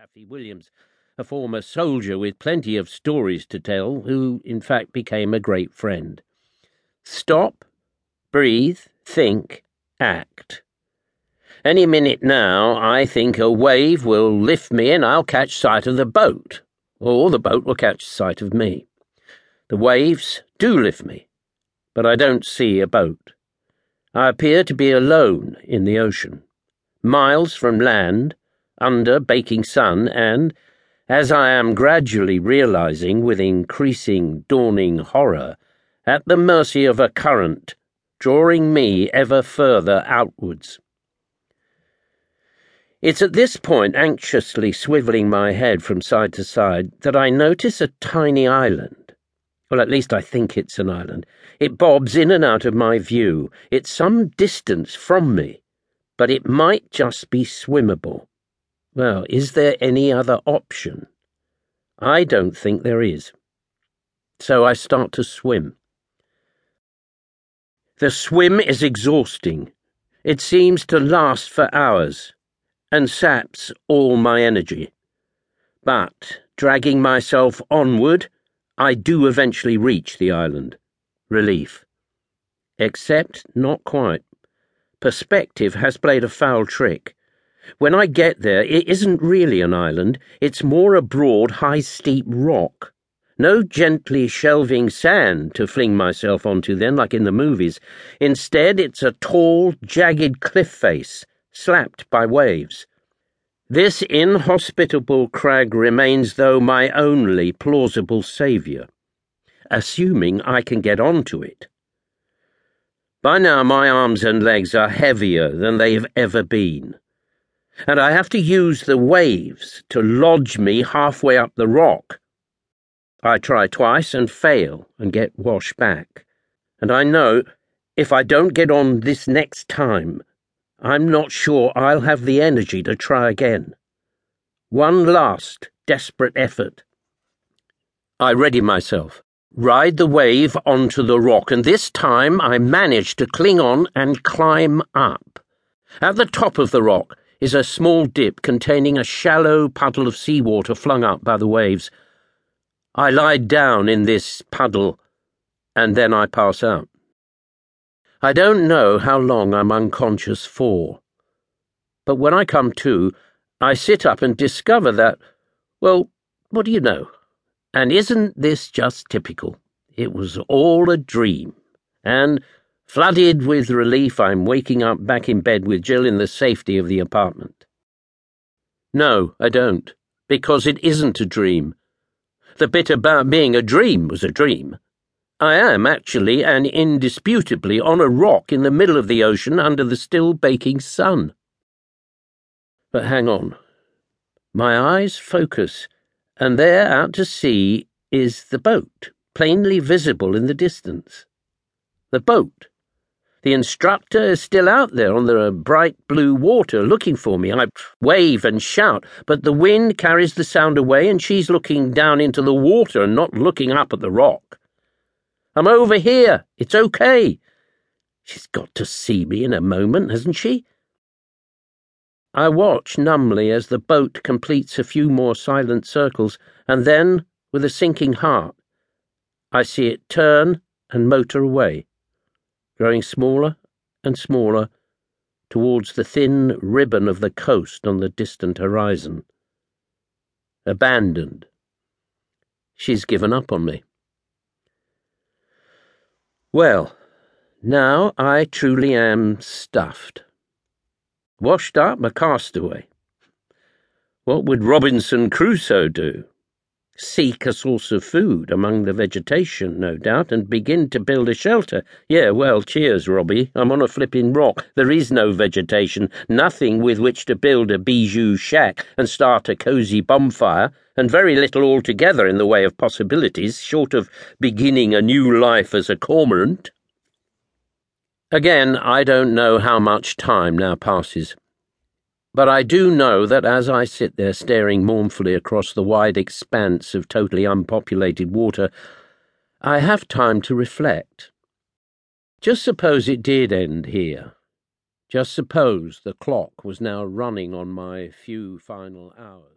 Taffy Williams, a former soldier with plenty of stories to tell, who in fact became a great friend. Stop, breathe, think, act. Any minute now, I think a wave will lift me and I'll catch sight of the boat, or the boat will catch sight of me. The waves do lift me, but I don't see a boat. I appear to be alone in the ocean, miles from land, under baking sun, and, as I am gradually realizing with increasing dawning horror, at the mercy of a current drawing me ever further outwards. It's at this point, anxiously swiveling my head from side to side, that I notice a tiny island. Well, at least I think it's an island. It bobs in and out of my view. It's some distance from me, but it might just be swimmable. Well, is there any other option? I don't think there is. So I start to swim. The swim is exhausting. It seems to last for hours and saps all my energy. But, dragging myself onward, I do eventually reach the island. Relief. Except not quite. Perspective has played a foul trick. When I get there, it isn't really an island, it's more a broad, high, steep rock. No gently shelving sand to fling myself onto then, like in the movies. Instead, it's a tall, jagged cliff face slapped by waves. This inhospitable crag remains, though, my only plausible saviour, assuming I can get onto it. By now, my arms and legs are heavier than they've ever been, and I have to use the waves to lodge me halfway up the rock. I try twice and fail and get washed back, and I know if I don't get on this next time, I'm not sure I'll have the energy to try again. One last desperate effort. I ready myself, ride the wave onto the rock, and this time I manage to cling on and climb up. At the top of the rock is a small dip containing a shallow puddle of seawater flung up by the waves. I lie down in this puddle, and then I pass out. I don't know how long I'm unconscious for. But when I come to, I sit up and discover that, well, what do you know? And isn't this just typical? It was all a dream. And, flooded with relief, I'm waking up back in bed with Jill in the safety of the apartment. No, I don't, because it isn't a dream. The bit about being a dream was a dream. I am actually and indisputably on a rock in the middle of the ocean under the still baking sun. But hang on. My eyes focus, and there out to sea is the boat, plainly visible in the distance. The boat. The instructor is still out there on the uh, bright blue water looking for me. I wave and shout, but the wind carries the sound away, and she's looking down into the water and not looking up at the rock. I'm over here. It's okay. She's got to see me in a moment, hasn't she? I watch numbly as the boat completes a few more silent circles, and then, with a sinking heart, I see it turn and motor away, growing smaller and smaller towards the thin ribbon of the coast on the distant horizon. Abandoned. She's given up on me. Well, now I truly am stuffed. Washed up a castaway. What would Robinson Crusoe do? Seek a source of food among the vegetation, no doubt, and begin to build a shelter. Yeah, well, cheers, Robbie. I'm on a flipping rock. There is no vegetation, nothing with which to build a bijou shack and start a cosy bonfire and very little altogether in the way of possibilities, short of beginning a new life as a cormorant. Again, I don't know how much time now passes. But I do know that as I sit there staring mournfully across the wide expanse of totally unpopulated water, I have time to reflect. Just suppose it did end here. Just suppose the clock was now running on my few final hours.